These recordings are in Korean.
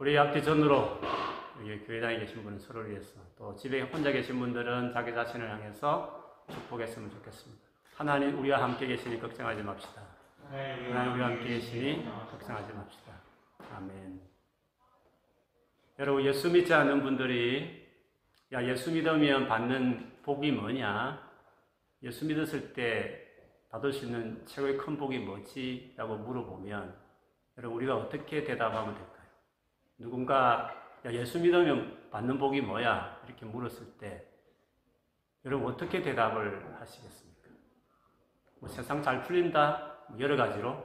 우리 앞뒤 전으로 여기 교회당에 계신 분은 서로를 위해서 또 집에 혼자 계신 분들은 자기 자신을 향해서 축복했으면 좋겠습니다. 하나님 우리와 함께 계시니 걱정하지 맙시다. 하나님 우리와 함께 계시니 걱정하지 맙시다. 아멘. 여러분 예수 믿지 않는 분들이 야 예수 믿으면 받는 복이 뭐냐? 예수 믿었을 때 받을 수 있는 최고의 큰 복이 뭐지? 라고 물어보면 여러분 우리가 어떻게 대답하면 될까요? 누군가 야, 예수 믿으면 받는 복이 뭐야? 이렇게 물었을 때 여러분 어떻게 대답을 하시겠습니까? 뭐 세상 잘 풀린다? 뭐 여러 가지로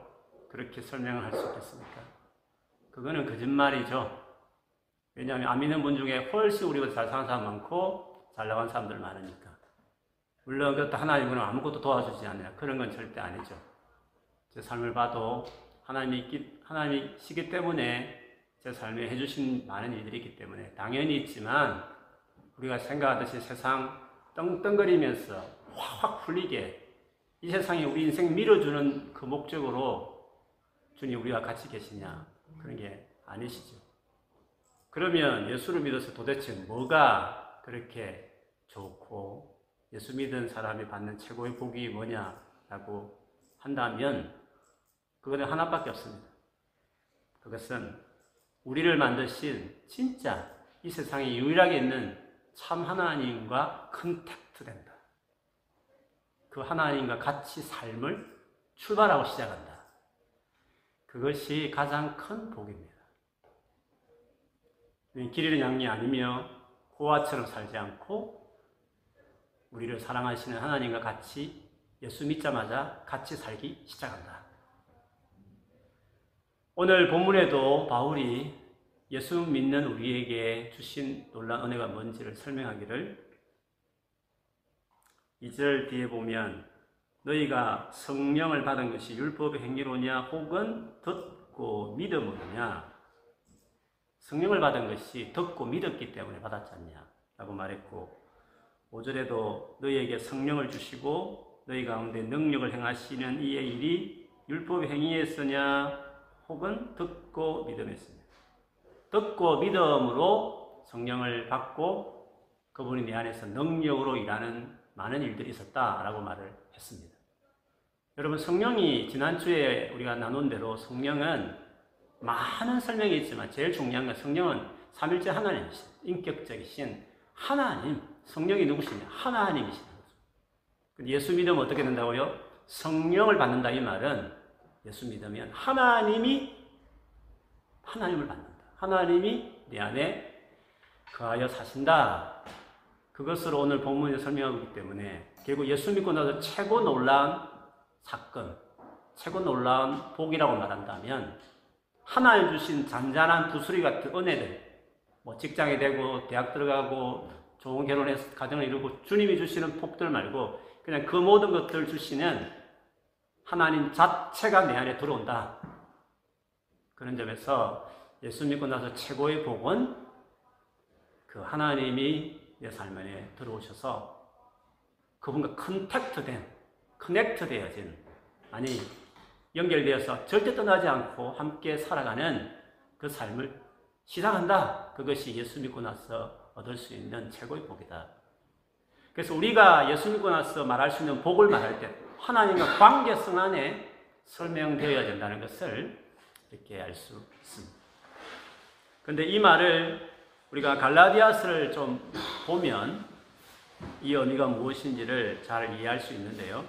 그렇게 설명을 할 수 있겠습니까? 그거는 거짓말이죠. 왜냐하면 안 믿는 분 중에 훨씬 우리보다 잘 사는 사람 많고 잘 나간 사람들 많으니까. 물론 그것도 하나님은 아무것도 도와주지 않아요. 그런 건 절대 아니죠. 제 삶을 봐도 하나님이 있기, 하나님이 시기 때문에 제 삶에 해주신 많은 일들이 있기 때문에 당연히 있지만 우리가 생각하듯이 세상 떵떵거리면서 확확 풀리게 이 세상에 우리 인생 밀어주는 그 목적으로 주님 우리와 같이 계시냐 그런 게 아니시죠. 그러면 예수를 믿어서 도대체 뭐가 그렇게 좋고 예수 믿은 사람이 받는 최고의 복이 뭐냐라고 한다면 그거는 하나밖에 없습니다. 그것은 우리를 만드신 진짜 이 세상에 유일하게 있는 참 하나님과 contact 된다. 그 하나님과 같이 삶을 출발하고 시작한다. 그것이 가장 큰 복입니다. 길 잃은 양이 아니며 고아처럼 살지 않고 우리를 사랑하시는 하나님과 같이 예수 믿자마자 같이 살기 시작한다. 오늘 본문에도 바울이 예수 믿는 우리에게 주신 놀라운 은혜가 뭔지를 설명하기를 2절 뒤에 보면 너희가 성령을 받은 것이 율법의 행위로냐 혹은 듣고 믿음으로냐? 성령을 받은 것이 듣고 믿었기 때문에 받았지 않냐? 라고 말했고 5절에도 너희에게 성령을 주시고 너희 가운데 능력을 행하시는 이의 일이 율법의 행위에서냐 혹은 듣고 믿음에서냐 듣고 믿음으로 성령을 받고 그분이 내 안에서 능력으로 일하는 많은 일들이 있었다라고 말을 했습니다. 여러분 성령이 지난주에 우리가 나눈 대로 성령은 많은 설명이 있지만 제일 중요한 건 성령은 삼일째 하나님이신 인격적이신 하나님 성령이 누구시냐 하나님이시다. 예수 믿으면 어떻게 된다고요? 성령을 받는다 이 말은 예수 믿으면 하나님이 하나님을 받는다. 하나님이 내 안에 거하여 사신다. 그것으로 오늘 본문에 설명하고 있기 때문에 결국 예수 믿고 나서 최고 놀라운 사건, 최고 놀라운 복이라고 말한다면 하나님 주신 잔잔한 부스리 같은 은혜들, 뭐 직장에 되고 대학 들어가고 좋은 결혼해서 가정을 이루고 주님이 주시는 복들 말고 그냥 그 모든 것들 주시는 하나님 자체가 내 안에 들어온다. 그런 점에서 예수 믿고 나서 최고의 복은 그 하나님이 내 삶 안에 들어오셔서 그분과 컨택트된, 커넥트 되어진, 아니, 연결되어서 절대 떠나지 않고 함께 살아가는 그 삶을 시작한다. 그것이 예수 믿고 나서 얻을 수 있는 최고의 복이다. 그래서 우리가 예수 믿고 나서 말할 수 있는 복을 말할 때 하나님과 관계성 안에 설명되어야 된다는 것을 이렇게 알 수 있습니다. 근데 이 말을 우리가 갈라디아스를 좀 보면 이 의미가 무엇인지를 잘 이해할 수 있는데요.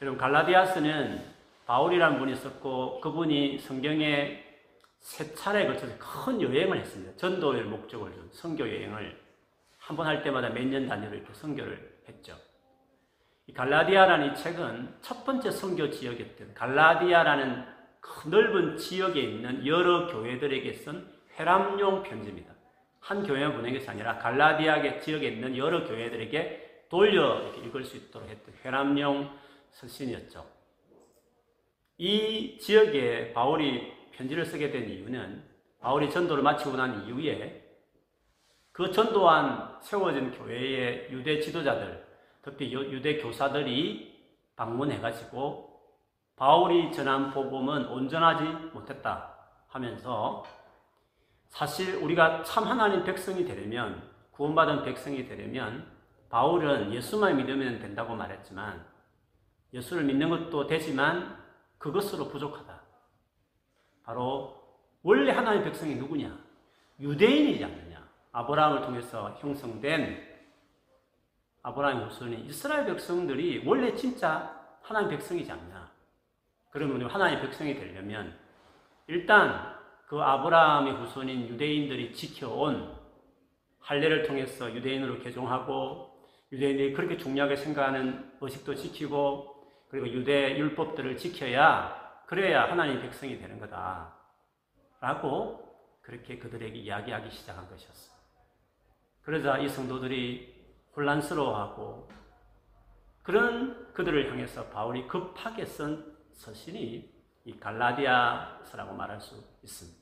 여러분 갈라디아스는 바울이라는 분이 있었고 그분이 성경에 세 차례에 걸쳐서 큰 여행을 했습니다. 전도를 목적을 둔 선교 여행을 한 번 할 때마다 몇 년 단위로 이렇게 선교를 했죠. 이 갈라디아라는 이 책은 첫 번째 선교 지역이었던 갈라디아라는 넓은 지역에 있는 여러 교회들에게 쓴 회람용 편지입니다. 한 교회만 보낸 것이 아니라 갈라디아 지역에 있는 여러 교회들에게 돌려 읽을 수 있도록 했던 회람용 서신이었죠. 이 지역에 바울이 편지를 쓰게 된 이유는 바울이 전도를 마치고 난 이후에 그 전도한 세워진 교회의 유대 지도자들, 특히 유대 교사들이 방문해가지고 바울이 전한 복음은 온전하지 못했다 하면서 사실 우리가 참 하나님 백성이 되려면 구원받은 백성이 되려면 바울은 예수만 믿으면 된다고 말했지만 예수를 믿는 것도 되지만 그것으로 부족하다. 바로 원래 하나님 백성이 누구냐? 유대인이지 않느냐? 아브라함을 통해서 형성된 아브라함 후손인 이스라엘 백성들이 원래 진짜 하나님 백성이지 않냐? 그러면 하나님 백성이 되려면 일단 그 아브라함의 후손인 유대인들이 지켜온 할례를 통해서 유대인으로 개종하고 유대인들이 그렇게 중요하게 생각하는 의식도 지키고 그리고 유대 율법들을 지켜야 그래야 하나님 백성이 되는 거다. 라고 그렇게 그들에게 이야기하기 시작한 것이었어. 그러자 이 성도들이 혼란스러워하고 그런 그들을 향해서 바울이 급하게 쓴 서신이 이 갈라디아서라고 말할 수 있습니다.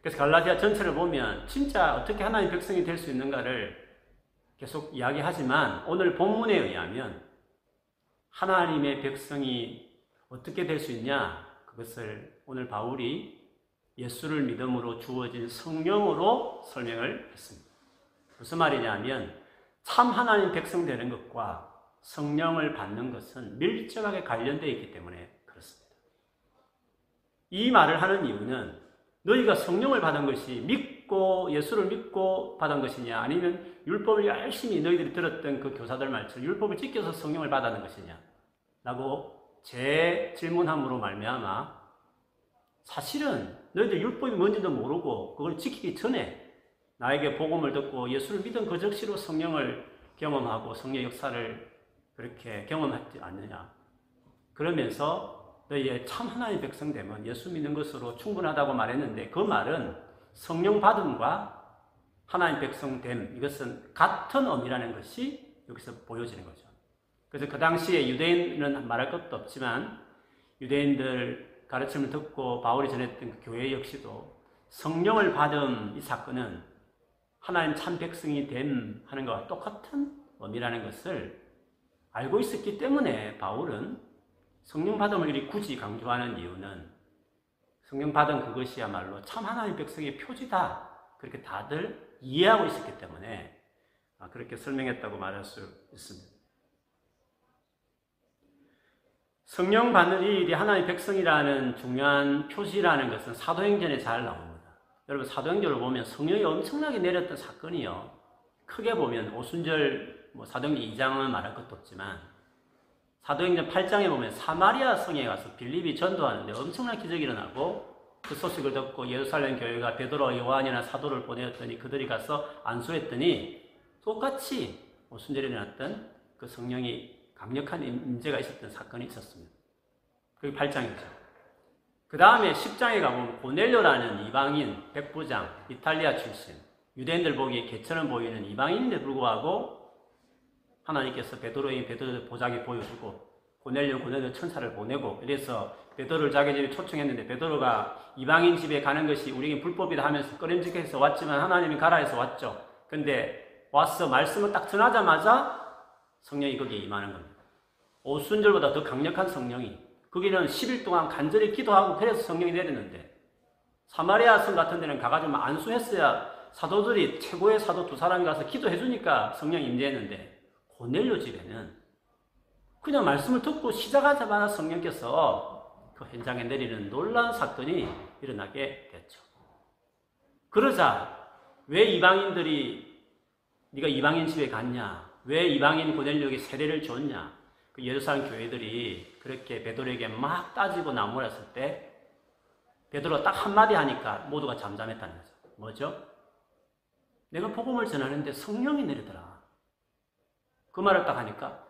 그래서 갈라디아 전체를 보면 진짜 어떻게 하나님 백성이 될 수 있는가를 계속 이야기하지만 오늘 본문에 의하면 하나님의 백성이 어떻게 될 수 있냐 그것을 오늘 바울이 예수를 믿음으로 주어진 성령으로 설명을 했습니다. 무슨 말이냐면 참 하나님 백성 되는 것과 성령을 받는 것은 밀접하게 관련되어 있기 때문에 그렇습니다. 이 말을 하는 이유는 너희가 성령을 받은 것이 믿고 예수를 믿고 받은 것이냐 아니면 율법을 열심히 너희들이 들었던 그 교사들 말처럼 율법을 지켜서 성령을 받았는 것이냐 라고 제 질문함으로 말미암아 사실은 너희들 율법이 뭔지도 모르고 그걸 지키기 전에 나에게 복음을 듣고 예수를 믿은 그 적시로 성령을 경험하고 성령 역사를 그렇게 경험하지 않느냐 그러면서 너희의 참 하나님의 백성 되면 예수 믿는 것으로 충분하다고 말했는데 그 말은 성령 받음과 하나님 백성 됨 이것은 같은 의미라는 것이 여기서 보여지는 거죠. 그래서 그 당시에 유대인은 말할 것도 없지만 유대인들 가르침을 듣고 바울이 전했던 그 교회 역시도 성령을 받은 이 사건은 하나님 참 백성이 됨 하는 것과 똑같은 의미라는 것을 알고 있었기 때문에 바울은 성령 받음을 굳이 강조하는 이유는 성령 받은 그것이야말로 참 하나님 백성의 표지다. 그렇게 다들 이해하고 있었기 때문에 아, 그렇게 설명했다고 말할 수 있습니다. 성령 받는 이 일이 하나님의 백성이라는 중요한 표시라는 것은 사도행전에 잘 나옵니다. 여러분 사도행전을 보면 성령이 엄청나게 내렸던 사건이요. 크게 보면 오순절 뭐 사도행전 2장은 말할 것도 없지만 사도행전 8장에 보면 사마리아 성에 가서 빌립이 전도하는데 엄청난 기적이 일어나고 그 소식을 듣고 예루살렘 교회가 베드로, 요한이나 사도를 보내었더니 그들이 가서 안수했더니 똑같이 오순절에 일어났던 그 성령이 강력한 임재가 있었던 사건이 있었습니다. 그게 8장이죠. 그 다음에 10장에 가보면 고넬료라는 이방인, 백부장, 이탈리아 출신, 유대인들 보기에 개처럼 보이는 이방인인데 불구하고 하나님께서 베드로인 베드로 보자기 보여주고 고넬료 고넬료 천사를 보내고 이래서 베드로를 자기 집에 초청했는데 베드로가 이방인 집에 가는 것이 우리에게 불법이다 하면서 꺼림직해서 왔지만 하나님이 가라 해서 왔죠. 근데 와서 말씀을 딱 전하자마자 성령이 거기에 임하는 겁니다. 오순절보다 더 강력한 성령이 거기는 10일 동안 간절히 기도하고 그래서 성령이 내렸는데 사마리아 성 같은 데는 가가지고 안수했어야 사도들이 최고의 사도 두 사람이 가서 기도해 주니까 성령이 임재했는데 고넬료 집에는 그냥 말씀을 듣고 시작하자마자 성령께서 그 현장에 내리는 놀라운 사건이 일어나게 됐죠. 그러자 왜 이방인들이 네가 이방인 집에 갔냐? 왜 이방인 고넬료에게 세례를 줬냐? 그 예루살렘 교회들이 그렇게 베드로에게 막 따지고 나무랐을 때 베드로 딱 한마디 하니까 모두가 잠잠했다는 거죠. 뭐죠? 내가 복음을 전하는데 성령이 내리더라. 그 말을 딱 하니까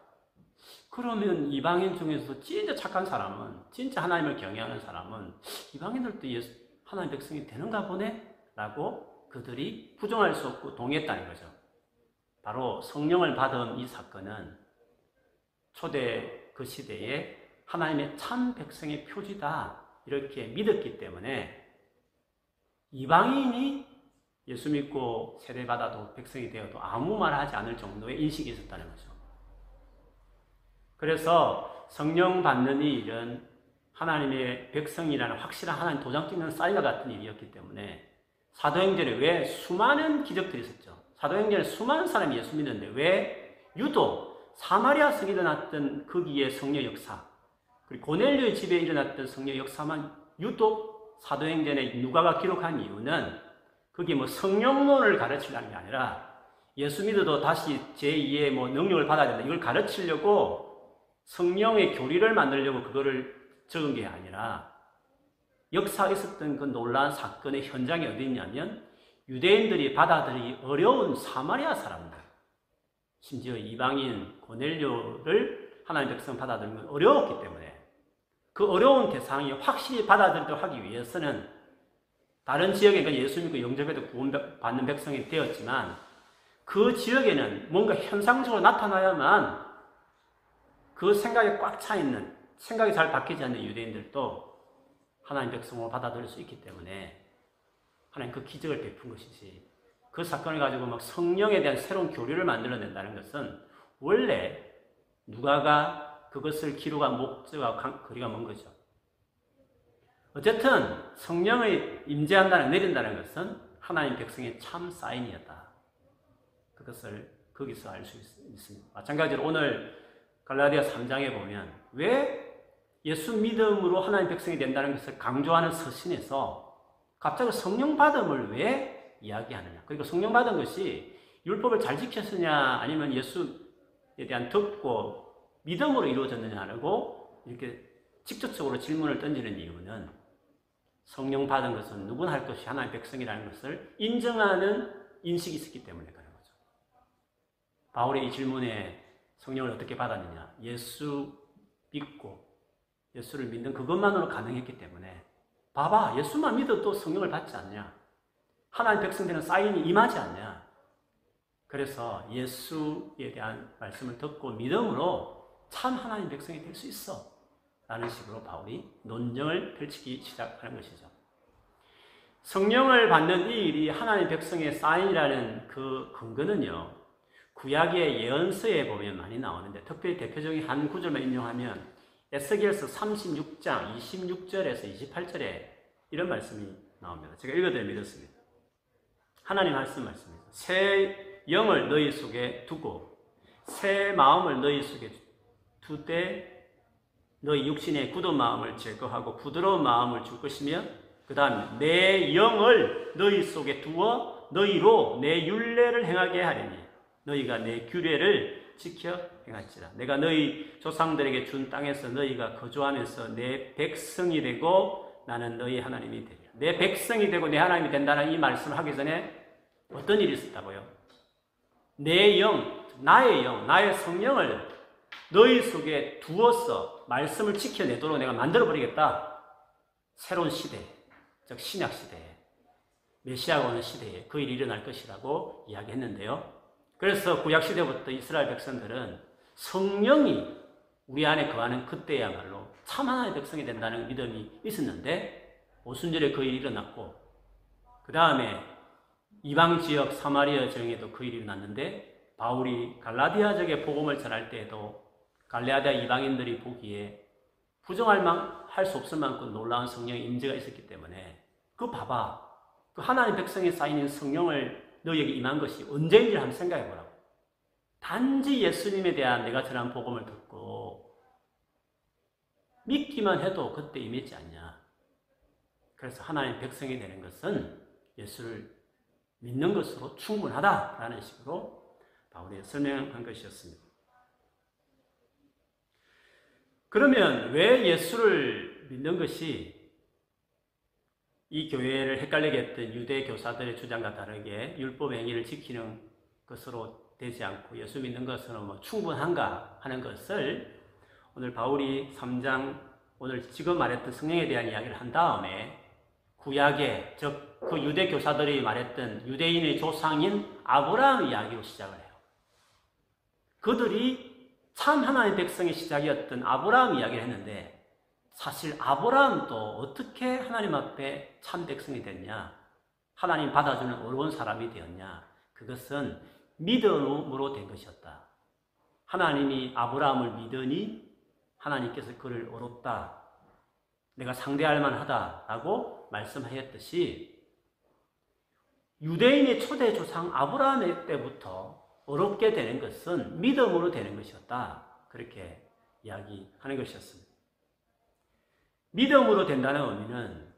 그러면 이방인 중에서 진짜 착한 사람은 진짜 하나님을 경외하는 사람은 이방인들도 예수 하나님 백성이 되는가 보네 라고 그들이 부정할 수 없고 동의했다는 거죠. 바로 성령을 받은 이 사건은 초대 그 시대에 하나님의 참 백성의 표지다 이렇게 믿었기 때문에 이방인이 예수 믿고 세례받아도 백성이 되어도 아무 말 하지 않을 정도의 인식이 있었다는 거죠. 그래서 성령 받는 이 일은 하나님의 백성이라는 확실한 하나님 도장 찍는 사인과 같은 일이었기 때문에 사도행전에 왜 수많은 기적들이 있었죠. 사도행전에 수많은 사람이 예수 믿는데 왜 유독 사마리아 성에 일어났던 거기에 성령 역사, 그리고 고넬료의 집에 일어났던 성령 역사만 유독 사도행전에 누가가 기록한 이유는 그게 뭐 성령론을 가르치려는 게 아니라 예수 믿어도 다시 제2의 뭐 능력을 받아야 된다. 이걸 가르치려고 성령의 교리를 만들려고 그거를 적은 게 아니라 역사에 있었던 그 놀라운 사건의 현장이 어디 있냐면 유대인들이 받아들이기 어려운 사마리아 사람들, 심지어 이방인 고넬료를 하나님 백성 받아들이는 건 어려웠기 때문에 그 어려운 대상이 확실히 받아들이도록 하기 위해서는 다른 지역에 그 예수 믿고 영접해도 구원받는 백성이 되었지만 그 지역에는 뭔가 현상적으로 나타나야만 그 생각에 꽉 차 있는 생각이 잘 바뀌지 않는 유대인들도 하나님 백성으로 받아들일 수 있기 때문에 하나님 그 기적을 베푼 것이지 그 사건을 가지고 막 성령에 대한 새로운 교류를 만들어낸다는 것은 원래 누가가 그것을 기록한 목적과 거리가 먼 거죠. 어쨌든 성령의 임재한다는 내린다는 것은 하나님 백성의 참 사인이었다. 그것을 거기서 알 수 있습니다. 마찬가지로 오늘 갈라디아 3장에 보면 왜 예수 믿음으로 하나님 백성이 된다는 것을 강조하는 서신에서 갑자기 성령 받음을 왜 이야기하느냐. 그리고 성령 받은 것이 율법을 잘 지켰느냐 아니면 예수에 대한 듣고 믿음으로 이루어졌느냐라고 이렇게 직접적으로 질문을 던지는 이유는 성령 받은 것은 누구나 할 것이 하나님의 백성이라는 것을 인정하는 인식이 있었기 때문에 그런 거죠. 바울의 이 질문에 성령을 어떻게 받았느냐? 예수 믿고 예수를 믿는 그것만으로 가능했기 때문에 봐봐 예수만 믿어도 성령을 받지 않냐? 하나님 백성들은 사인이 임하지 않냐? 그래서 예수에 대한 말씀을 듣고 믿음으로 참 하나님 백성이 될 수 있어. 라는 식으로 바울이 논정을 펼치기 시작하는 것이죠. 성령을 받는 이 일이 하나님 백성의 사인이라는 그 근거는요, 구약의 예언서에 보면 많이 나오는데, 특별히 대표적인 한 구절만 인용하면, 에스겔서 36장 26절에서 28절에 이런 말씀이 나옵니다. 제가 읽어드리면 이렇습니다. 하나님 말씀 말씀입니다. 새 영을 너희 속에 두고, 새 마음을 너희 속에 두되 너희 육신의 굳은 마음을 제거하고 부드러운 마음을 줄 것이며 그 다음에 내 영을 너희 속에 두어 너희로 내 윤례를 행하게 하리니 너희가 내 규례를 지켜 행할지라 내가 너희 조상들에게 준 땅에서 너희가 거주하면서 내 백성이 되고 나는 너희 하나님이 되리라 내 백성이 되고 내 하나님이 된다는 이 말씀을 하기 전에 어떤 일이 있었다고요? 내 영, 나의 영, 나의 성령을 너희 속에 두어서 말씀을 지켜내도록 내가 만들어버리겠다. 새로운 시대, 즉 신약 시대에 메시아가 오는 시대에 그 일이 일어날 것이라고 이야기했는데요. 그래서 구약 시대부터 이스라엘 백성들은 성령이 우리 안에 거하는 그때야말로 참 하나의 백성이 된다는 믿음이 있었는데 오순절에 그 일이 일어났고 그 다음에 이방 지역 사마리아 정에도 그 일이 일어났는데 바울이 갈라디아 적에 복음을 전할 때에도 갈레아디아 이방인들이 보기에 부정할 만, 할 수 없을 만큼 놀라운 성령의 임재가 있었기 때문에 그 봐봐. 그 하나님 백성에 쌓이는 성령을 너에게 임한 것이 언제인지 한번 생각해 보라고. 단지 예수님에 대한 내가 전한 복음을 듣고 믿기만 해도 그때 임했지 않냐. 그래서 하나님 백성이 되는 것은 예수를 믿는 것으로 충분하다라는 식으로 바울이 설명한 것이었습니다. 그러면 왜 예수를 믿는 것이 이 교회를 헷갈리게 했던 유대 교사들의 주장과 다르게 율법 행위를 지키는 것으로 되지 않고 예수 믿는 것으로 뭐 충분한가 하는 것을 오늘 바울이 3장 오늘 지금 말했던 성령에 대한 이야기를 한 다음에 구약의 즉 그 유대 교사들이 말했던 유대인의 조상인 아브라함 이야기로 시작을 해요. 그들이 참 하나님의 백성의 시작이었던 아브라함 이야기를 했는데 사실 아브라함도 어떻게 하나님 앞에 참 백성이 됐냐? 하나님 받아주는 어려운 사람이 되었냐? 그것은 믿음으로 된 것이었다. 하나님이 아브라함을 믿으니 하나님께서 그를 어렵다. 내가 상대할 만하다라고 말씀하였듯이 유대인의 초대 조상 아브라함의 때부터 어렵게 되는 것은 믿음으로 되는 것이었다. 그렇게 이야기하는 것이었습니다. 믿음으로 된다는 의미는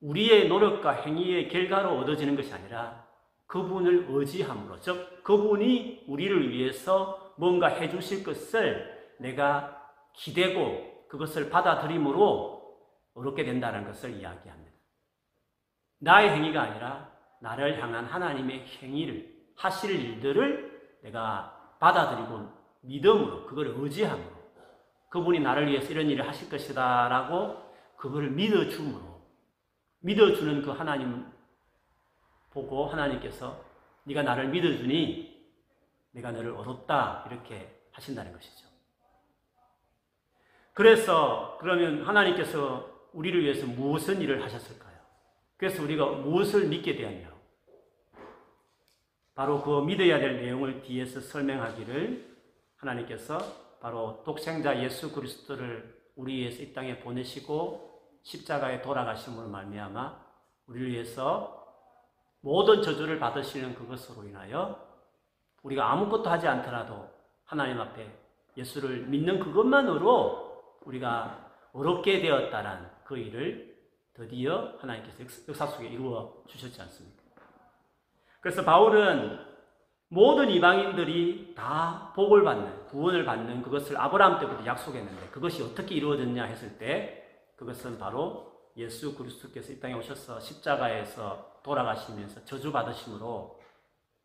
우리의 노력과 행위의 결과로 얻어지는 것이 아니라 그분을 의지함으로, 즉, 그분이 우리를 위해서 뭔가 해주실 것을 내가 기대고 그것을 받아들임으로 어렵게 된다는 것을 이야기합니다. 나의 행위가 아니라 나를 향한 하나님의 행위를, 하실 일들을 내가 받아들이고 믿음으로, 그걸 의지함으로, 그분이 나를 위해서 이런 일을 하실 것이다 라고 그걸 믿어줌으로, 믿어주는 그 하나님 보고 하나님께서 네가 나를 믿어주니 내가 너를 얻었다 이렇게 하신다는 것이죠. 그래서 그러면 하나님께서 우리를 위해서 무슨 일을 하셨을까요? 그래서 우리가 무엇을 믿게 되었냐? 바로 그 믿어야 될 내용을 뒤에서 설명하기를 하나님께서 바로 독생자 예수 그리스도를 우리 위해서 이 땅에 보내시고 십자가에 돌아가심으로 말미암아 우리를 위해서 모든 저주를 받으시는 그것으로 인하여 우리가 아무것도 하지 않더라도 하나님 앞에 예수를 믿는 그것만으로 우리가 어렵게 되었다란 그 일을 드디어 하나님께서 역사 속에 이루어 주셨지 않습니까? 그래서 바울은 모든 이방인들이 다 복을 받는, 구원을 받는 그것을 아브라함 때부터 약속했는데 그것이 어떻게 이루어졌냐 했을 때 그것은 바로 예수 그리스도께서 이 땅에 오셔서 십자가에서 돌아가시면서 저주받으심으로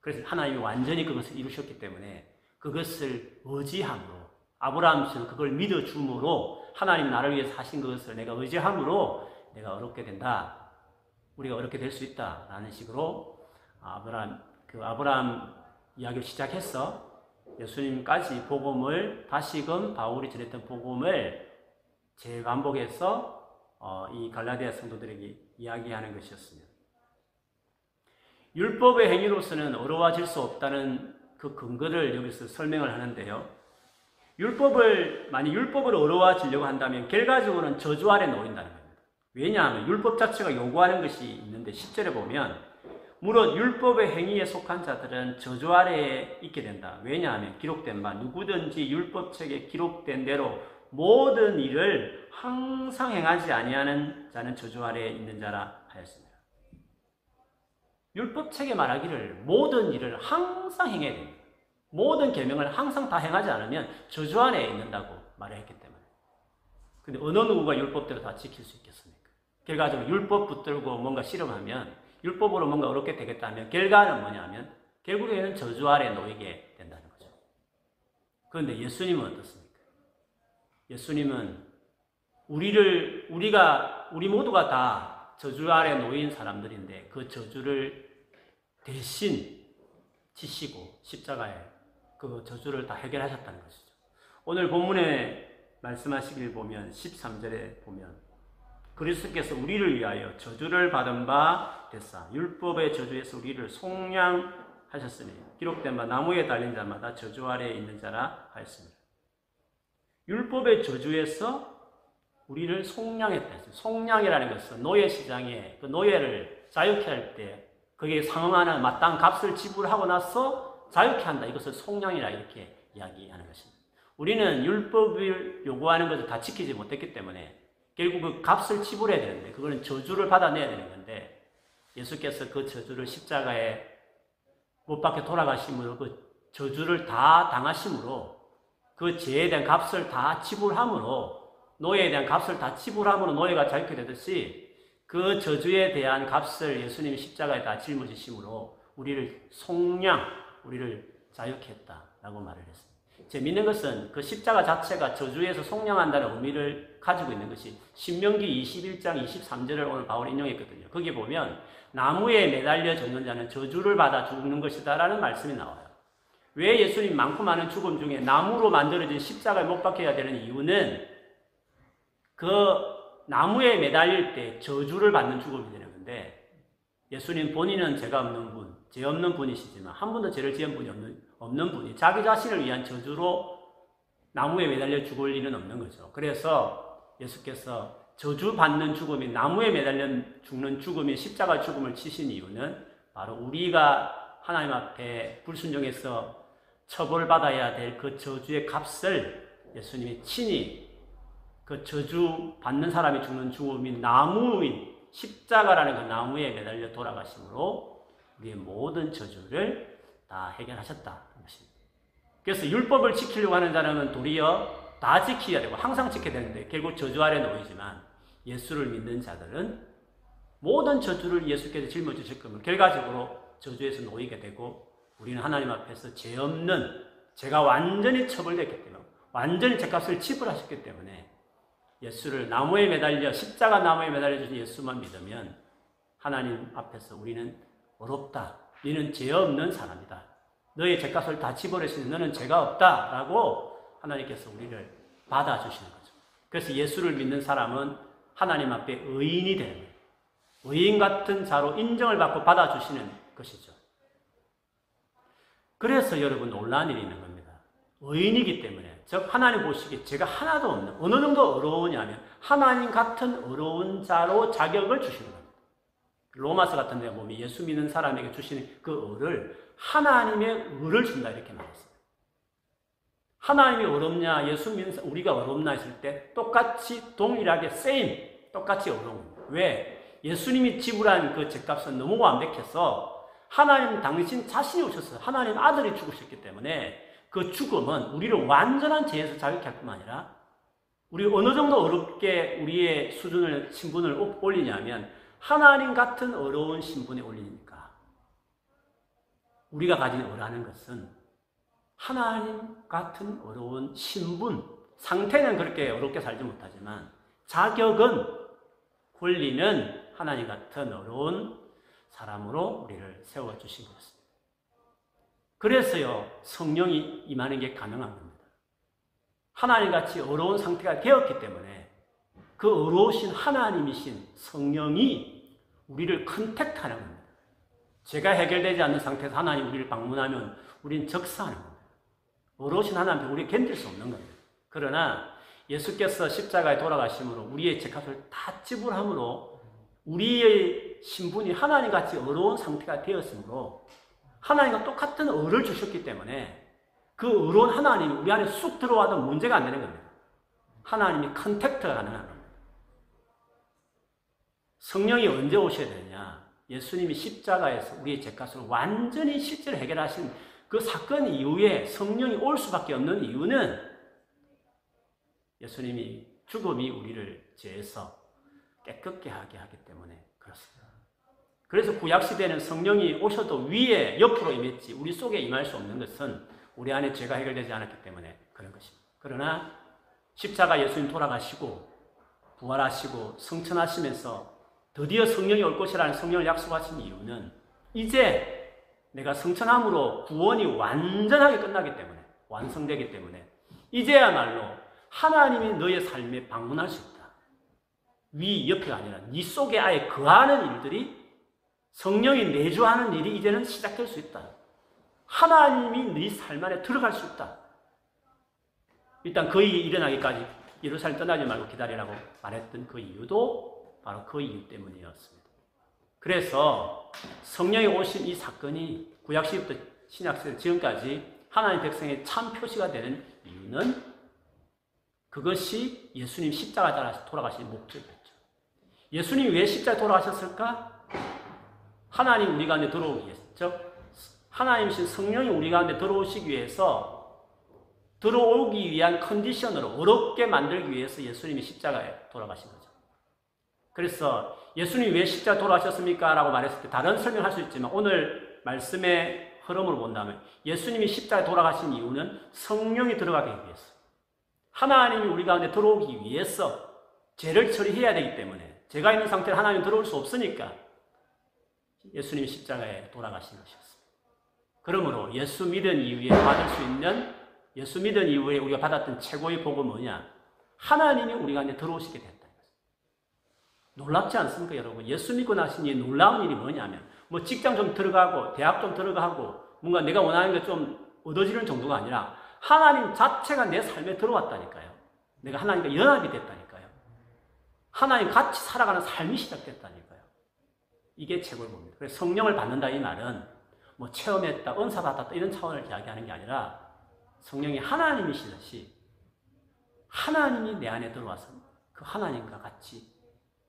그래서 하나님이 완전히 그것을 이루셨기 때문에 그것을 의지함으로 아브라함처럼 그걸 믿어줌으로 하나님 나를 위해서 하신 것을 내가 의지함으로 내가 어렵게 된다. 우리가 어렵게 될 수 있다 라는 식으로 아브라함 그 아브라함 이야기를 시작해서 예수님까지 복음을 다시금 바울이 전했던 복음을 재반복해서 어, 이 갈라디아 성도들에게 이야기하는 것이었습니다. 율법의 행위로서는 어려워질 수 없다는 그 근거를 여기서 설명을 하는데요. 율법을 만약 율법을 어려워지려고 한다면 결과적으로는 저주 아래 놓인다는. 왜냐하면 율법 자체가 요구하는 것이 있는데 10절에 보면 무릇 율법의 행위에 속한 자들은 저주 아래에 있게 된다. 왜냐하면 기록된 바 누구든지 율법책에 기록된 대로 모든 일을 항상 행하지 아니하는 자는 저주 아래에 있는 자라 하였습니다. 율법책에 말하기를 모든 일을 항상 행해야 됩니다. 모든 계명을 항상 다 행하지 않으면 저주 안에 있는다고 말했기 때문에. 근데 어느 누구가 율법대로 다 지킬 수 있겠습니까? 결과적으로 율법 붙들고 뭔가 실험하면 율법으로 뭔가 어렵게 되겠다면 결과는 뭐냐면 결국에는 저주 아래 놓이게 된다는 거죠. 그런데 예수님은 어떻습니까? 예수님은 우리를 우리가 우리 모두가 다 저주 아래 놓인 사람들인데 그 저주를 대신 지시고 십자가에 그 저주를 다 해결하셨다는 것이죠. 오늘 본문에 말씀하시길 보면 13절에 보면 그리스도께서 우리를 위하여 저주를 받은 바 됐사 율법의 저주에서 우리를 속량하셨으니 기록된 바 나무에 달린 자마다 저주 아래에 있는 자라 하였습니다. 율법의 저주에서 우리를 속량했다. 속량이라는 것은 노예 시장에 그 노예를 자유케 할때 거기에 상응하는 마땅 값을 지불하고 나서 자유케 한다. 이것을 속량이라 이렇게 이야기하는 것입니다. 우리는 율법을 요구하는 것을 다 지키지 못했기 때문에 결국 그 값을 지불해야 되는데 그거는 저주를 받아내야 되는 건데 예수께서 그 저주를 십자가에 못 박혀 돌아가심으로 그 저주를 다 당하심으로 그 죄에 대한 값을 다 지불함으로 노예에 대한 값을 다 지불함으로 노예가 자유케 되듯이 그 저주에 대한 값을 예수님이 십자가에 다 짊어지심으로 우리를 속량, 우리를 자유케 했다라고 말을 했습니다. 재밌는 것은 그 십자가 자체가 저주에서 속량한다는 의미를 가지고 있는 것이 신명기 21장 23절을 오늘 바울 인용했거든요. 거기 보면 나무에 매달려 죽는 자는 저주를 받아 죽는 것이다라는 말씀이 나와요. 왜 예수님 많고 많은 죽음 중에 나무로 만들어진 십자가에 못 박혀야 되는 이유는 그 나무에 매달릴 때 저주를 받는 죽음이 되는 건데 예수님 본인은 죄가 없는 분, 죄 없는 분이시지만 한 번도 죄를 지은 분이 없는, 없는 분이 자기 자신을 위한 저주로 나무에 매달려 죽을 일은 없는 거죠. 그래서 예수께서 저주 받는 죽음이 나무에 매달려 죽는 죽음이 십자가 죽음을 치신 이유는 바로 우리가 하나님 앞에 불순종해서 처벌받아야 될 그 저주의 값을 예수님이 친히 그 저주 받는 사람이 죽는 죽음인 나무인 십자가라는 그 나무에 매달려 돌아가심으로 우리의 모든 저주를 다 해결하셨다는 것입니다. 그래서 율법을 지키려고 하는 자는 도리어 다 지켜야 되고 항상 지켜야 되는데 결국 저주 아래 놓이지만 예수를 믿는 자들은 모든 저주를 예수께서 짊어지실 겁니다. 결과적으로 저주에서 놓이게 되고 우리는 하나님 앞에서 죄 없는 제가 완전히 처벌됐기 때문에 완전히 죄값을 지불하셨기 때문에 예수를 나무에 매달려 십자가 나무에 매달려 주신 예수만 믿으면 하나님 앞에서 우리는 어렵다. 너는 죄 없는 사람이다. 너의 죄값을 다 지불했으니 너는 죄가 없다 라고 하나님께서 우리를 받아주시는 거죠. 그래서 예수를 믿는 사람은 하나님 앞에 의인이 되는 거예요. 의인 같은 자로 인정을 받고 받아주시는 것이죠. 그래서 여러분 놀란 일이 있는 겁니다. 의인이기 때문에 즉 하나님 보시기에 제가 하나도 없는 어느 정도 어려우냐면 하나님 같은 어려운 자로 자격을 주시는 겁니다. 로마서 같은 데 보면 예수 믿는 사람에게 주시는 그 의를 하나님의 의를 준다 이렇게 말했어요. 하나님이 어렵냐 예수 믿는 우리가 어렵나 했을 때 똑같이 동일하게 same 똑같이 어려운. 왜? 예수님이 지불한 그 죄값은 너무 완벽해서 하나님 당신 자신이 오셨어요. 하나님 아들이 죽으셨기 때문에 그 죽음은 우리를 완전한 죄에서 자유케 할 뿐만 아니라 우리 어느 정도 어렵게 우리의 수준을 신분을 올리냐면 하나님 같은 어려운 신분에 올리니까 우리가 가진 어라는 것은 하나님 같은 어려운 신분 상태는 그렇게 어렵게 살지 못하지만 자격은 권리는 하나님 같은 어려운 사람으로 우리를 세워 주신 것입니다. 그래서요, 성령이 임하는 게 가능한 겁니다. 하나님 같이 어려운 상태가 되었기 때문에 그 어려우신 하나님이신 성령이 우리를 contact하는 겁니다. 죄가 해결되지 않는 상태에서 하나님 우리를 방문하면 우리는 즉사하는 겁니다. 의로우신 하나님 우리 견딜 수 없는 겁니다. 그러나 예수께서 십자가에 돌아가심으로 우리의 죄값을 다 지불함으로 우리의 신분이 하나님 같이 의로운 상태가 되었으므로 하나님과 똑같은 의를 주셨기 때문에 그 의로운 하나님이 우리 안에 쑥 들어와도 문제가 안 되는 겁니다. 하나님이 contact가 가능한 겁니다. 성령이 언제 오셔야 되느냐? 예수님이 십자가에서 우리의 죄값을 완전히 실제로 해결하신 그 사건 이후에 성령이 올 수밖에 없는 이유는 예수님이 죽음이 우리를 죄에서 깨끗게 하게 하기 때문에 그렇습니다. 그래서 구약시대는 성령이 오셔도 위에 옆으로 임했지 우리 속에 임할 수 없는 것은 우리 안에 죄가 해결되지 않았기 때문에 그런 것입니다. 그러나 십자가 예수님 돌아가시고 부활하시고 성천하시면서 드디어 성령이 올 것이라는 성령을 약속하신 이유는 이제 내가 성천함으로 구원이 완전하게 끝나기 때문에 완성되기 때문에 이제야말로 하나님이 너의 삶에 방문할 수 있다. 위 옆에가 아니라 네 속에 아예 거하는 일들이 성령이 내주하는 일이 이제는 시작될 수 있다. 하나님이 네 삶 안에 들어갈 수 있다. 일단 그 일이 일어나기까지 예루살렘 떠나지 말고 기다리라고 말했던 그 이유도 바로 그 이유 때문이었습니다. 그래서 성령이 오신 이 사건이 구약시부터 신약시대 지금까지 하나님 백성의 참 표시가 되는 이유는 그것이 예수님 십자가 따라서 돌아가신 목적이었죠. 예수님이 왜 십자가에 돌아가셨을까? 하나님 우리 가운데 들어오기 위해서, 즉 하나님이신 성령이 우리 가운데 들어오시기 위해서 들어오기 위한 컨디션으로 어렵게 만들기 위해서 예수님이 십자가에 돌아가신 거죠. 그래서 예수님이 왜 십자가 돌아가셨습니까? 라고 말했을 때 다른 설명할 수 있지만 오늘 말씀의 흐름으로 본다면 예수님이 십자가에 돌아가신 이유는 성령이 들어가기 위해서 하나님이 우리 가운데 들어오기 위해서 죄를 처리해야 되기 때문에 제가 있는 상태로 하나님 들어올 수 없으니까 예수님이 십자가에 돌아가신 것이었습니다. 그러므로 예수 믿은 이후에 받을 수 있는 예수 믿은 이후에 우리가 받았던 최고의 복은 뭐냐? 하나님이 우리가 이제 들어오시게 됐다. 놀랍지 않습니까, 여러분? 예수 믿고 나신 이 놀라운 일이 뭐냐면, 뭐 직장 좀 들어가고, 대학 좀 들어가고, 뭔가 내가 원하는 게 좀 얻어지는 정도가 아니라, 하나님 자체가 내 삶에 들어왔다니까요. 내가 하나님과 연합이 됐다니까요. 하나님 같이 살아가는 삶이 시작됐다니까요. 이게 최고의 법입니다. 그래서 성령을 받는다 이 말은 뭐 체험했다, 은사 받았다 이런 차원을 이야기하는 게 아니라 성령이 하나님이시듯이 하나님이 내 안에 들어와서 그 하나님과 같이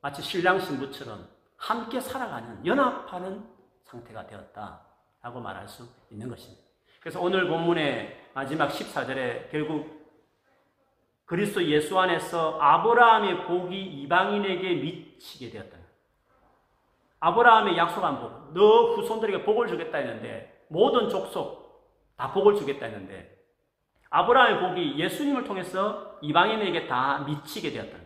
마치 신랑 신부처럼 함께 살아가는 연합하는 상태가 되었다라고 말할 수 있는 것입니다. 그래서 오늘 본문의 마지막 14절에 결국 그리스도 예수 안에서 아브라함의 복이 이방인에게 미치게 되었다. 아브라함의 약속한 복, 너 후손들에게 복을 주겠다 했는데 모든 족속 다 복을 주겠다 했는데 아브라함의 복이 예수님을 통해서 이방인에게 다 미치게 되었다는 거죠.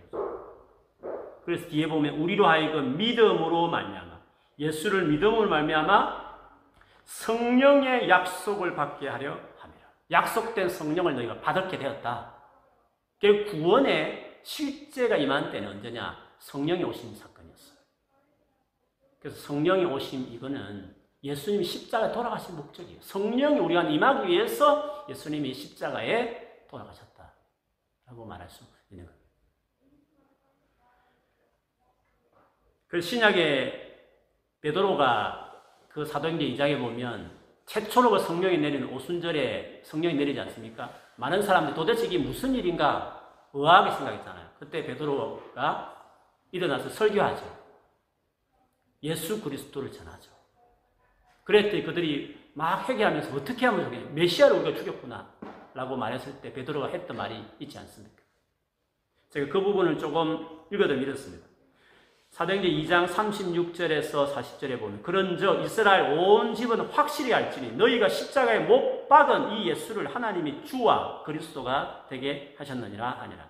그래서 뒤에 보면 우리로 하여금 믿음으로 말미암아 예수를 믿음으로 말미암아 성령의 약속을 받게 하려 함이라. 약속된 성령을 너희가 받게 되었다. 그 구원의 실제가 임한 때는 언제냐? 성령이 오신 사건이었어요. 그래서 성령이 오심 이거는 예수님이 십자가에 돌아가신 목적이에요. 성령이 우리가 임하기 위해서 예수님이 십자가에 돌아가셨다. 라고 말할 수 있는 겁니다. 그래서 신약의 베드로가 그 사도행전 2장에 보면 최초로 그 성령이 내리는 오순절에 성령이 내리지 않습니까? 많은 사람들이 도대체 이게 무슨 일인가 의아하게 생각했잖아요. 그때 베드로가 일어나서 설교하죠. 예수 그리스도를 전하죠. 그랬더니 그들이 막 회개하면서 어떻게 하면 좋겠냐. 메시아를 우리가 죽였구나. 라고 말했을 때 베드로가 했던 말이 있지 않습니까? 제가 그 부분을 조금 읽어드리면 이렇습니다. 사도행전 2장 36절에서 40절에 보면 그런즉 이스라엘 온 집은 확실히 알지니 너희가 십자가에 못 박은 이 예수를 하나님이 주와 그리스도가 되게 하셨느니라 하니라.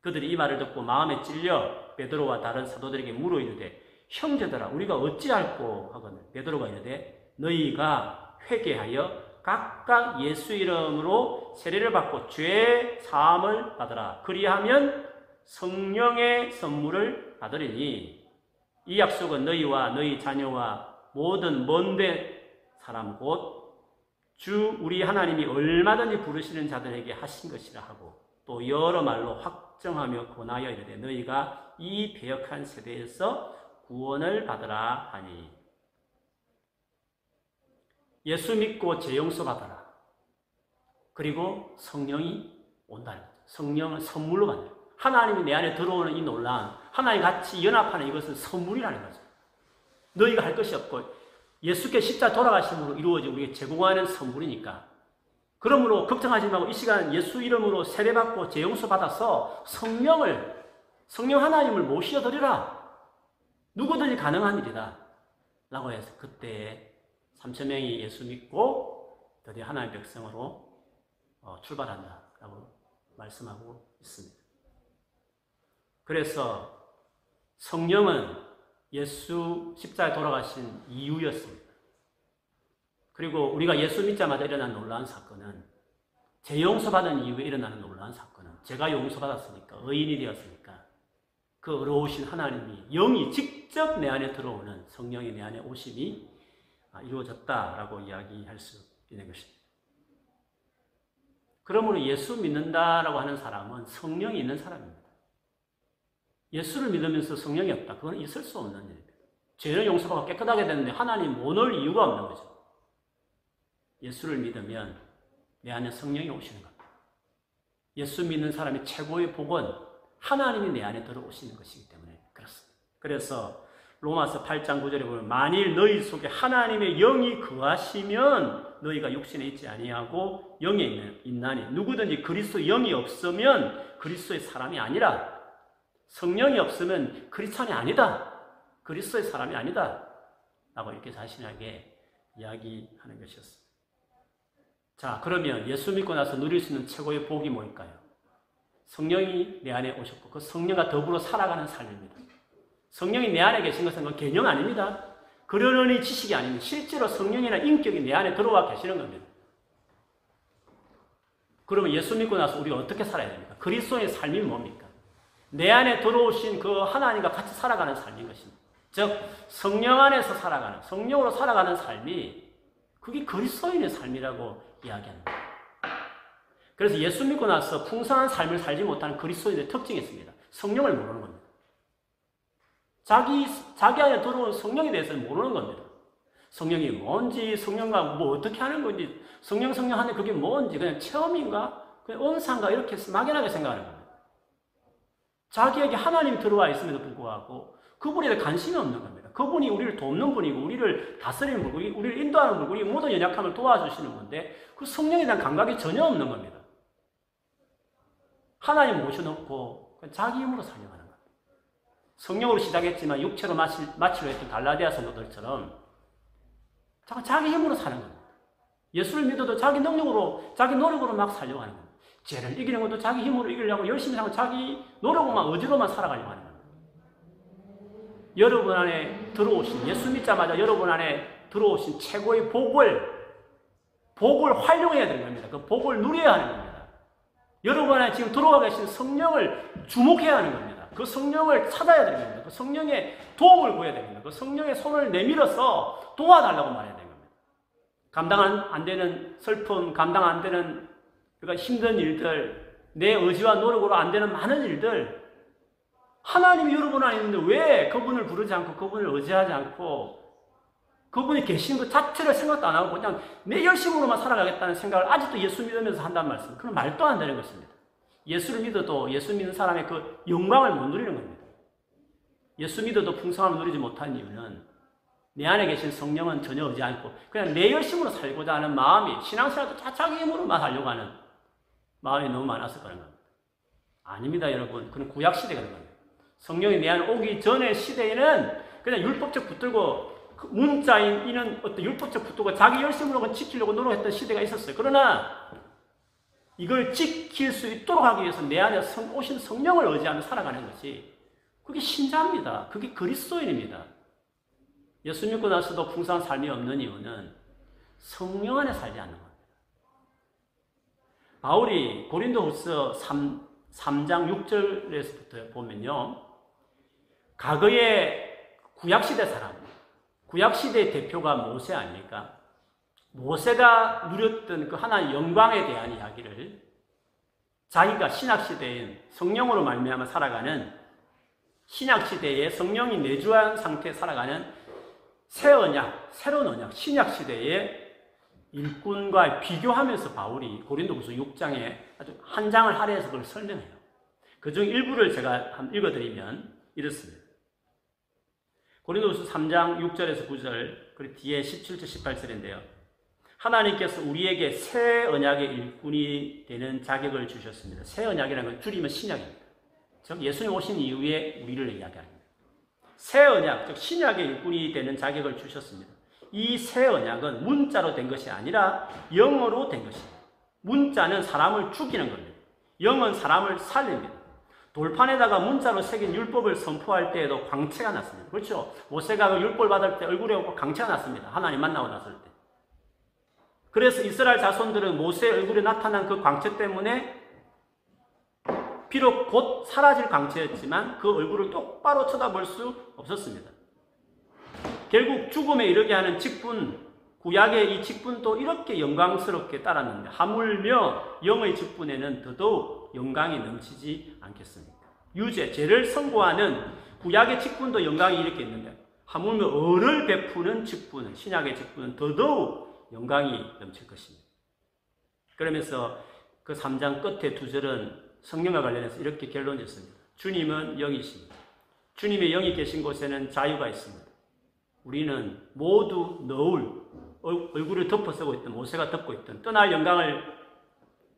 그들이 이 말을 듣고 마음에 찔려 베드로와 다른 사도들에게 물어 이르되 형제들아 우리가 어찌할꼬 하거늘 베드로가 이르되 너희가 회개하여 각각 예수 이름으로 세례를 받고 죄 사함을 받으라. 그리하면 성령의 선물을 받으리니 이 약속은 너희와 너희 자녀와 모든 먼데 사람 곧 주 우리 하나님이 얼마든지 부르시는 자들에게 하신 것이라 하고 또 여러 말로 확정하며 권하여 이르되 너희가 이 배역한 세대에서 구원을 받으라 하니 예수 믿고 재용서 받아라. 그리고 성령이 온다는. 성령을 선물로 받는 하나님이 내 안에 들어오는 이 놀라운 하나님 같이 연합하는 이것은 선물이라는 거죠. 너희가 할 것이 없고 예수께 십자 돌아가심으로 이루어진 우리에게 제공하는 선물이니까 그러므로 걱정하지 말고 이 시간 예수 이름으로 세례받고 재용서 받아서 성령을 성령 하나님을 모셔 드리라. 누구든지 가능한 일이다. 라고 해서 그때 3천 명이 예수 믿고 드디어 하나님 백성으로 어, 출발한다 라고 말씀하고 있습니다. 그래서 성령은 예수 십자에 돌아가신 이유였습니다. 그리고 우리가 예수 믿자마자 일어난 놀라운 사건은 재 용서받은 이후에 일어나는 놀라운 사건은 제가 용서받았으니까 의인이 되었으니까 그 어려우신 하나님이 영이 직접 내 안에 들어오는 성령이 내 안에 오심이 아, 이루어졌다라고 이야기할 수 있는 것입니다. 그러므로 예수 믿는다라고 하는 사람은 성령이 있는 사람입니다. 예수를 믿으면서 성령이 없다. 그건 있을 수 없는 일입니다. 죄를 용서받고 깨끗하게 되는데 하나님 못올 이유가 없는 거죠. 예수를 믿으면 내 안에 성령이 오시는 겁니다. 예수 믿는 사람의 최고의 복은 하나님이 내 안에 들어오시는 것이기 때문에 그렇습니다. 그래서 로마서 8장 9절에 보면 만일 너희 속에 하나님의 영이 거하시면 너희가 육신에 있지 아니하고 영에 있나니 누구든지 그리스도 영이 없으면 그리스도의 사람이 아니라 성령이 없으면 그리스도이 아니다. 그리스도의 사람이 아니다. 라고 이렇게 자신에게 이야기하는 것이었습니다. 자, 그러면 예수 믿고 나서 누릴 수 있는 최고의 복이 뭘까요? 성령이 내 안에 오셨고 그 성령과 더불어 살아가는 삶입니다. 성령이 내 안에 계신 것은 그 개념 아닙니다. 그러려니 지식이 아닙니다. 실제로 성령이나 인격이 내 안에 들어와 계시는 겁니다. 그러면 예수 믿고 나서 우리가 어떻게 살아야 됩니까? 그리스도의 삶이 뭡니까? 내 안에 들어오신 그 하나님과 같이 살아가는 삶인 것입니다. 즉 성령 안에서 살아가는 성령으로 살아가는 삶이 그게 그리스도인의 삶이라고 이야기합니다. 그래서 예수 믿고 나서 풍성한 삶을 살지 못하는 그리스도인의 특징이 있습니다. 성령을 모르는 겁니다. 자기, 자기 안에 들어온 성령에 대해서는 모르는 겁니다. 성령이 뭔지, 성령과 뭐 어떻게 하는 건지, 성령, 성령 하는 그게 뭔지, 그냥 체험인가? 그냥 은사인가? 이렇게 막연하게 생각하는 겁니다. 자기에게 하나님 들어와 있음에도 불구하고 그분에 대해 관심이 없는 겁니다. 그분이 우리를 돕는 분이고, 우리를 다스리는 분이고, 우리를 인도하는 분이고, 우리 모든 연약함을 도와주시는 건데, 그 성령에 대한 감각이 전혀 없는 겁니다. 하나님 모셔놓고 자기 힘으로 살려가는 겁니다. 성령으로 시작했지만 육체로 마치, 마치로 했던 갈라디아 성도들처럼 자기 힘으로 사는 겁니다. 예수를 믿어도 자기 능력으로, 자기 노력으로 막 살려고 하는 겁니다. 죄를 이기는 것도 자기 힘으로 이기려고 열심히 하고 자기 노력으로만 의지로만 살아가려고 하는 겁니다. 여러분 안에 들어오신, 예수 믿자마자 여러분 안에 들어오신 최고의 복을, 복을 활용해야 되는 겁니다. 그 복을 누려야 하는 겁니다. 여러분 안에 지금 들어와 계신 성령을 주목해야 하는 겁니다. 그 성령을 찾아야 되는 겁니다. 그 성령의 도움을 구해야 됩니다. 그 성령의 손을 내밀어서 도와달라고 말해야 되는 겁니다. 감당 안 되는 슬픔, 감당 안 되는 그러니까 힘든 일들, 내 의지와 노력으로 안 되는 많은 일들, 하나님이 여러분 안에 있는데 왜 그분을 부르지 않고 그분을 의지하지 않고 그분이 계신 것 자체를 생각도 안 하고 그냥 내 열심으로만 살아가겠다는 생각을 아직도 예수 믿으면서 한단 말씀. 그건 말도 안 되는 것입니다. 예수를 믿어도 예수 믿는 사람의 그 영광을 못 누리는 겁니다. 예수 믿어도 풍성함을 누리지 못한 이유는 내 안에 계신 성령은 전혀 오지 않고 그냥 내 열심으로 살고자 하는 마음이 신앙생활도 자기 힘으로만 하려고 하는 마음이 너무 많아서 그런 겁니다. 아닙니다, 여러분. 그건 구약 시대가 그런 겁니다. 성령이 내 안에 오기 전의 시대에는 그냥 율법적 붙들고 그 문자인 이는 어떤 율법적 구도가 자기 열심으로 지키려고 노력했던 시대가 있었어요. 그러나 이걸 지킬 수 있도록 하기 위해서 내 안에 성, 오신 성령을 의지하며 살아가는 것이 그게 신자입니다. 그게 그리스도인입니다. 예수 믿고 나서도 풍성한 삶이 없는 이유는 성령 안에 살지 않는 겁니다. 바울이 고린도후서 3, 3장 6절에서부터 보면요. 과거의 구약시대 사람, 구약시대의 대표가 모세 아닙니까? 모세가 누렸던 그 하나의 영광에 대한 이야기를 자기가 신약시대인 성령으로 말미암아 살아가는 신약시대에 성령이 내주한 상태에 살아가는 새 언약, 새로운 언약, 신약시대의 일꾼과 비교하면서 바울이 고린도후서 6장에 아주 한 장을 할애해서 그걸 설명해요. 그 중 일부를 제가 한번 읽어드리면 이렇습니다. 고린도후서 3장 6절에서 9절 그리고 뒤에 17절 18절인데요. 하나님께서 우리에게 새 언약의 일꾼이 되는 자격을 주셨습니다. 새 언약이라는 건 줄이면 신약입니다. 즉 예수님 오신 이후에 우리를 이야기합니다. 새 언약, 즉 신약의 일꾼이 되는 자격을 주셨습니다. 이 새 언약은 문자로 된 것이 아니라 영어로 된 것입니다. 문자는 사람을 죽이는 겁니다. 영은 사람을 살립니다. 돌판에다가 문자로 새긴 율법을 선포할 때에도 광채가 났습니다. 그렇죠? 모세가 그 율법 받을 때 얼굴에 광채가 났습니다. 하나님 만나고 났을 때. 그래서 이스라엘 자손들은 모세 얼굴에 나타난 그 광채 때문에 비록 곧 사라질 광채였지만 그 얼굴을 똑바로 쳐다볼 수 없었습니다. 결국 죽음에 이르게 하는 직분, 구약의 이 직분도 이렇게 영광스럽게 따랐는데 하물며 영의 직분에는 더더욱 영광이 넘치지 않겠습니까? 유죄, 죄를 선고하는 구약의 직분도 영광이 이렇게 있는데 하물며 을을 베푸는 직분은 신약의 직분은 더더욱 영광이 넘칠 것입니다. 그러면서 그 3장 끝에 두 절은 성령과 관련해서 이렇게 결론 짓습니다. 주님은 영이십니다. 주님의 영이 계신 곳에는 자유가 있습니다. 우리는 모두 너울, 얼굴을 덮어쓰고 있던 모세가 덮고 있던 떠날 영광을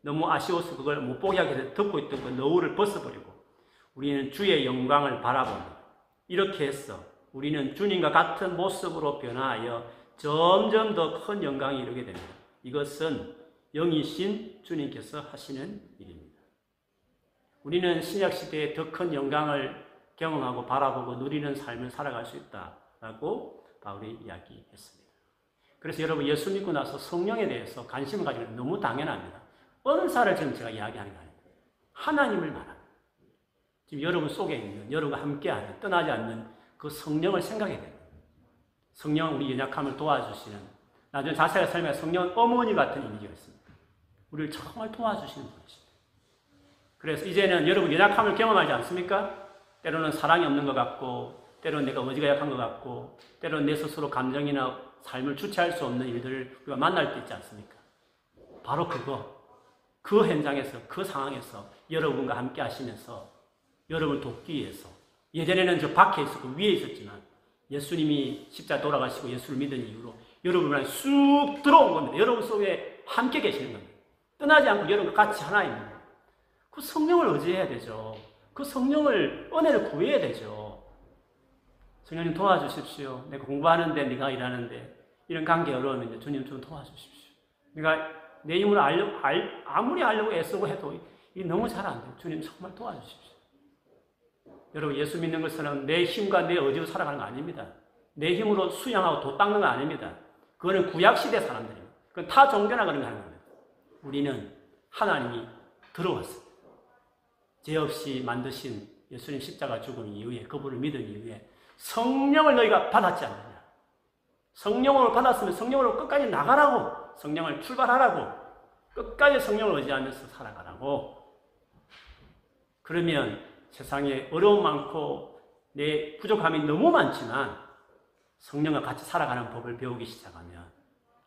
너무 아쉬워서 그걸 못 보게 하게 해서 덮고 있던 그 너울을 벗어버리고 우리는 주의 영광을 바라봅니다. 이렇게 해서 우리는 주님과 같은 모습으로 변화하여 점점 더 큰 영광이 이르게 됩니다. 이것은 영이신 주님께서 하시는 일입니다. 우리는 신약 시대에 더 큰 영광을 경험하고 바라보고 누리는 삶을 살아갈 수 있다라고 바울이 이야기했습니다. 그래서 여러분 예수 믿고 나서 성령에 대해서 관심을 가지면 너무 당연합니다. 은사를 지금 제가 이야기하는 거 아닙니다. 하나님을 말합니다. 지금 여러분 속에 있는 여러분과 함께하는 떠나지 않는 그 성령을 생각해야 됩니다. 성령 우리 연약함을 도와주시는 나중에 자세히 설명해 성령 어머니 같은 이미지가 있습니다. 우리를 정말 도와주시는 분이십니다. 그래서 이제는 여러분 연약함을 경험하지 않습니까? 때로는 사랑이 없는 것 같고 때로는 내가 의지가 약한 것 같고, 때로는 내 스스로 감정이나 삶을 주체할 수 없는 일들을 우리가 만날 때 있지 않습니까? 바로 그거, 그 현장에서, 그 상황에서 여러분과 함께 하시면서 여러분을 돕기 위해서 예전에는 저 밖에 있었고 위에 있었지만 예수님이 십자 돌아가시고 예수를 믿은 이후로 여러분 안에 쑥 들어온 겁니다. 여러분 속에 함께 계시는 겁니다. 떠나지 않고 여러분과 같이 하나 있는 거예요. 그 성령을 의지해야 되죠. 그 성령을 은혜를 구해야 되죠. 성령님 도와주십시오. 내가 공부하는데 네가 일하는데 이런 관계 어려우면 주님 좀 도와주십시오. 내가 내 힘으로 알려, 알, 아무리 알려고 애쓰고 해도 이 너무 잘 안 돼요. 주님 정말 도와주십시오. 여러분 예수 믿는 것은 내 힘과 내 의지로 살아가는 거 아닙니다. 내 힘으로 수양하고 도 닦는 거 아닙니다. 그거는 구약시대 사람들입니다. 그건 타 종교나 그런 거 하는 겁니다. 우리는 하나님이 들어왔습니다. 죄 없이 만드신 예수님 십자가 죽은 이후에 그분을 믿은 이후에 성령을 너희가 받았지 않느냐. 성령을 받았으면 성령으로 끝까지 나가라고 성령을 출발하라고 끝까지 성령을 의지하면서 살아가라고 그러면 세상에 어려움 많고 내 부족함이 너무 많지만 성령과 같이 살아가는 법을 배우기 시작하면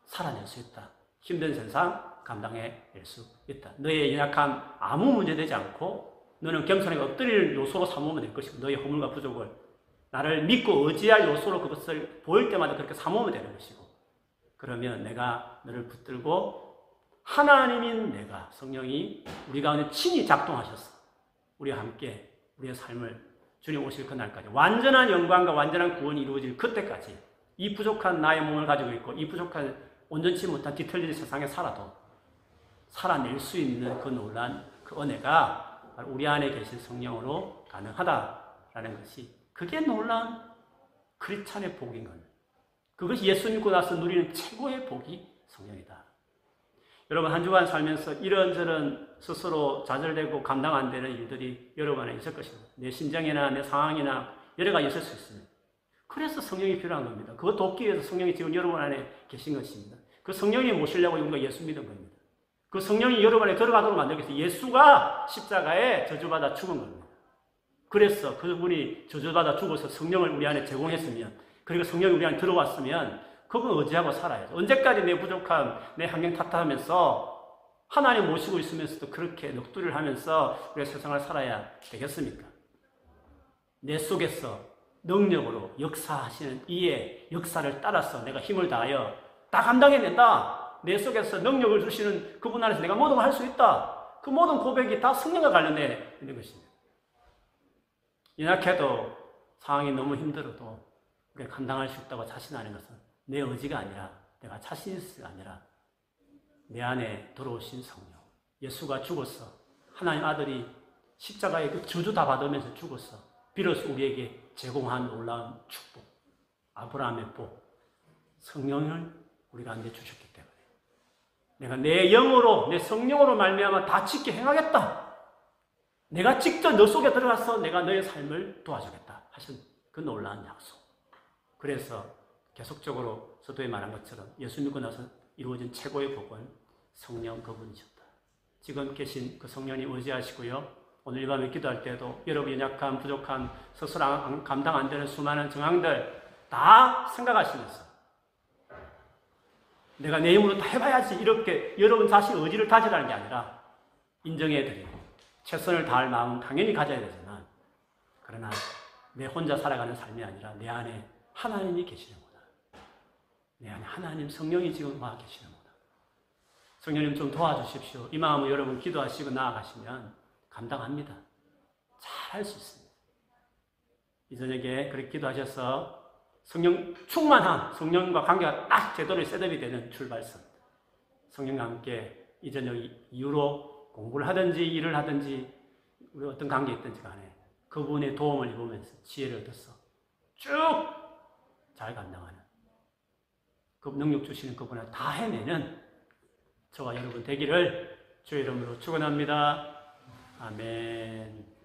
살아낼 수 있다. 힘든 세상 감당해낼 수 있다. 너의 연약함 아무 문제 되지 않고 너는 겸손하게 엎드릴 요소로 삼으면 될 것이고 너의 허물과 부족을 나를 믿고 의지할 요소로 그것을 보일 때마다 그렇게 삼으면 되는 것이고 그러면 내가 너를 붙들고 하나님인 내가 성령이 우리 가운데 친히 작동하셨어. 우리와 함께 우리의 삶을 주님 오실 그날까지 완전한 영광과 완전한 구원이 이루어질 그때까지 이 부족한 나의 몸을 가지고 있고 이 부족한 온전치 못한 뒤틀린 세상에 살아도 살아낼 수 있는 그 놀란 그 은혜가 우리 안에 계신 성령으로 가능하다라는 것이 그게 놀란 크리스찬의 복인 겁니다. 그것이 예수 믿고 나서 누리는 최고의 복이 성령이다. 여러분 한 주간 살면서 이런저런 스스로 좌절되고 감당 안 되는 일들이 여러분 안에 있을 것입니다. 내 심정이나 내 상황이나 여러 가지 있을 수 있습니다. 그래서 성령이 필요한 겁니다. 그거 돕기 위해서 성령이 지금 여러분 안에 계신 것입니다. 그 성령이 모시려고 우리가 예수 믿은 겁니다. 그 성령이 여러분 안에 들어가도록 만들기 위해서 예수가 십자가에 저주받아 죽은 겁니다. 그래서 그분이 저주받아 죽어서 성령을 우리 안에 제공했으면 그리고 성령이 우리 안에 들어왔으면 그거 의지하고 살아야죠. 언제까지 내 부족함, 내 환경 탓하면서 하나님 모시고 있으면서도 그렇게 넋두리를 하면서 우리가 세상을 살아야 되겠습니까? 내 속에서 능력으로 역사하시는 이의 역사를 따라서 내가 힘을 다하여 다 감당해낸다. 내 속에서 능력을 주시는 그분 안에서 내가 모든 걸 할 수 있다. 그 모든 고백이 다 성령과 관련되어 있는 것입니다. 연약해도 상황이 너무 힘들어도 감당할 수 있다고 자신하는 것은 내 의지가 아니라 내가 자신 있어가 아니라 내 안에 들어오신 성령. 예수가 죽었어. 하나님 아들이 십자가에 그 저주 다 받으면서 죽었어. 비로소 우리에게 제공한 놀라운 축복. 아브라함의 복. 성령을 우리가 안내 주셨기 때문에. 내가 내 영으로, 내 성령으로 말미암아 다 지켜 행하겠다. 내가 직접 너 속에 들어가서 내가 너의 삶을 도와주겠다. 하신 그 놀라운 약속. 그래서 계속적으로 서도에 말한 것처럼 예수 믿고 나서 이루어진 최고의 복은 성령 그분이셨다. 지금 계신 그 성령님 의지하시고요. 오늘 이 밤에 기도할 때도 여러분 연약한, 부족한, 스스로 감당 안 되는 수많은 정황들 다 생각하시면서 내가 내 힘으로 다 해봐야지 이렇게 여러분 자신 의지를 다지라는 게 아니라 인정해드리고 최선을 다할 마음은 당연히 가져야 되지만 그러나 내 혼자 살아가는 삶이 아니라 내 안에 하나님이 계시는 내 안에 하나님 성령이 지금 와 계시는구나. 성령님 좀 도와주십시오. 이 마음을 여러분 기도하시고 나아가시면 감당합니다. 잘 할 수 있습니다. 이 저녁에 그렇게 기도하셔서 성령 충만한 성령과 관계가 딱 제대로 셋업이 되는 출발선. 성령과 함께 이 저녁 이후로 공부를 하든지 일을 하든지 우리 어떤 관계 있든지 간에 그분의 도움을 입으면서 지혜를 얻어서 쭉 잘 감당하는 그 능력 주시는 그분을 다 해내는 저와 여러분 되기를 주의 이름으로 축원합니다. 아멘.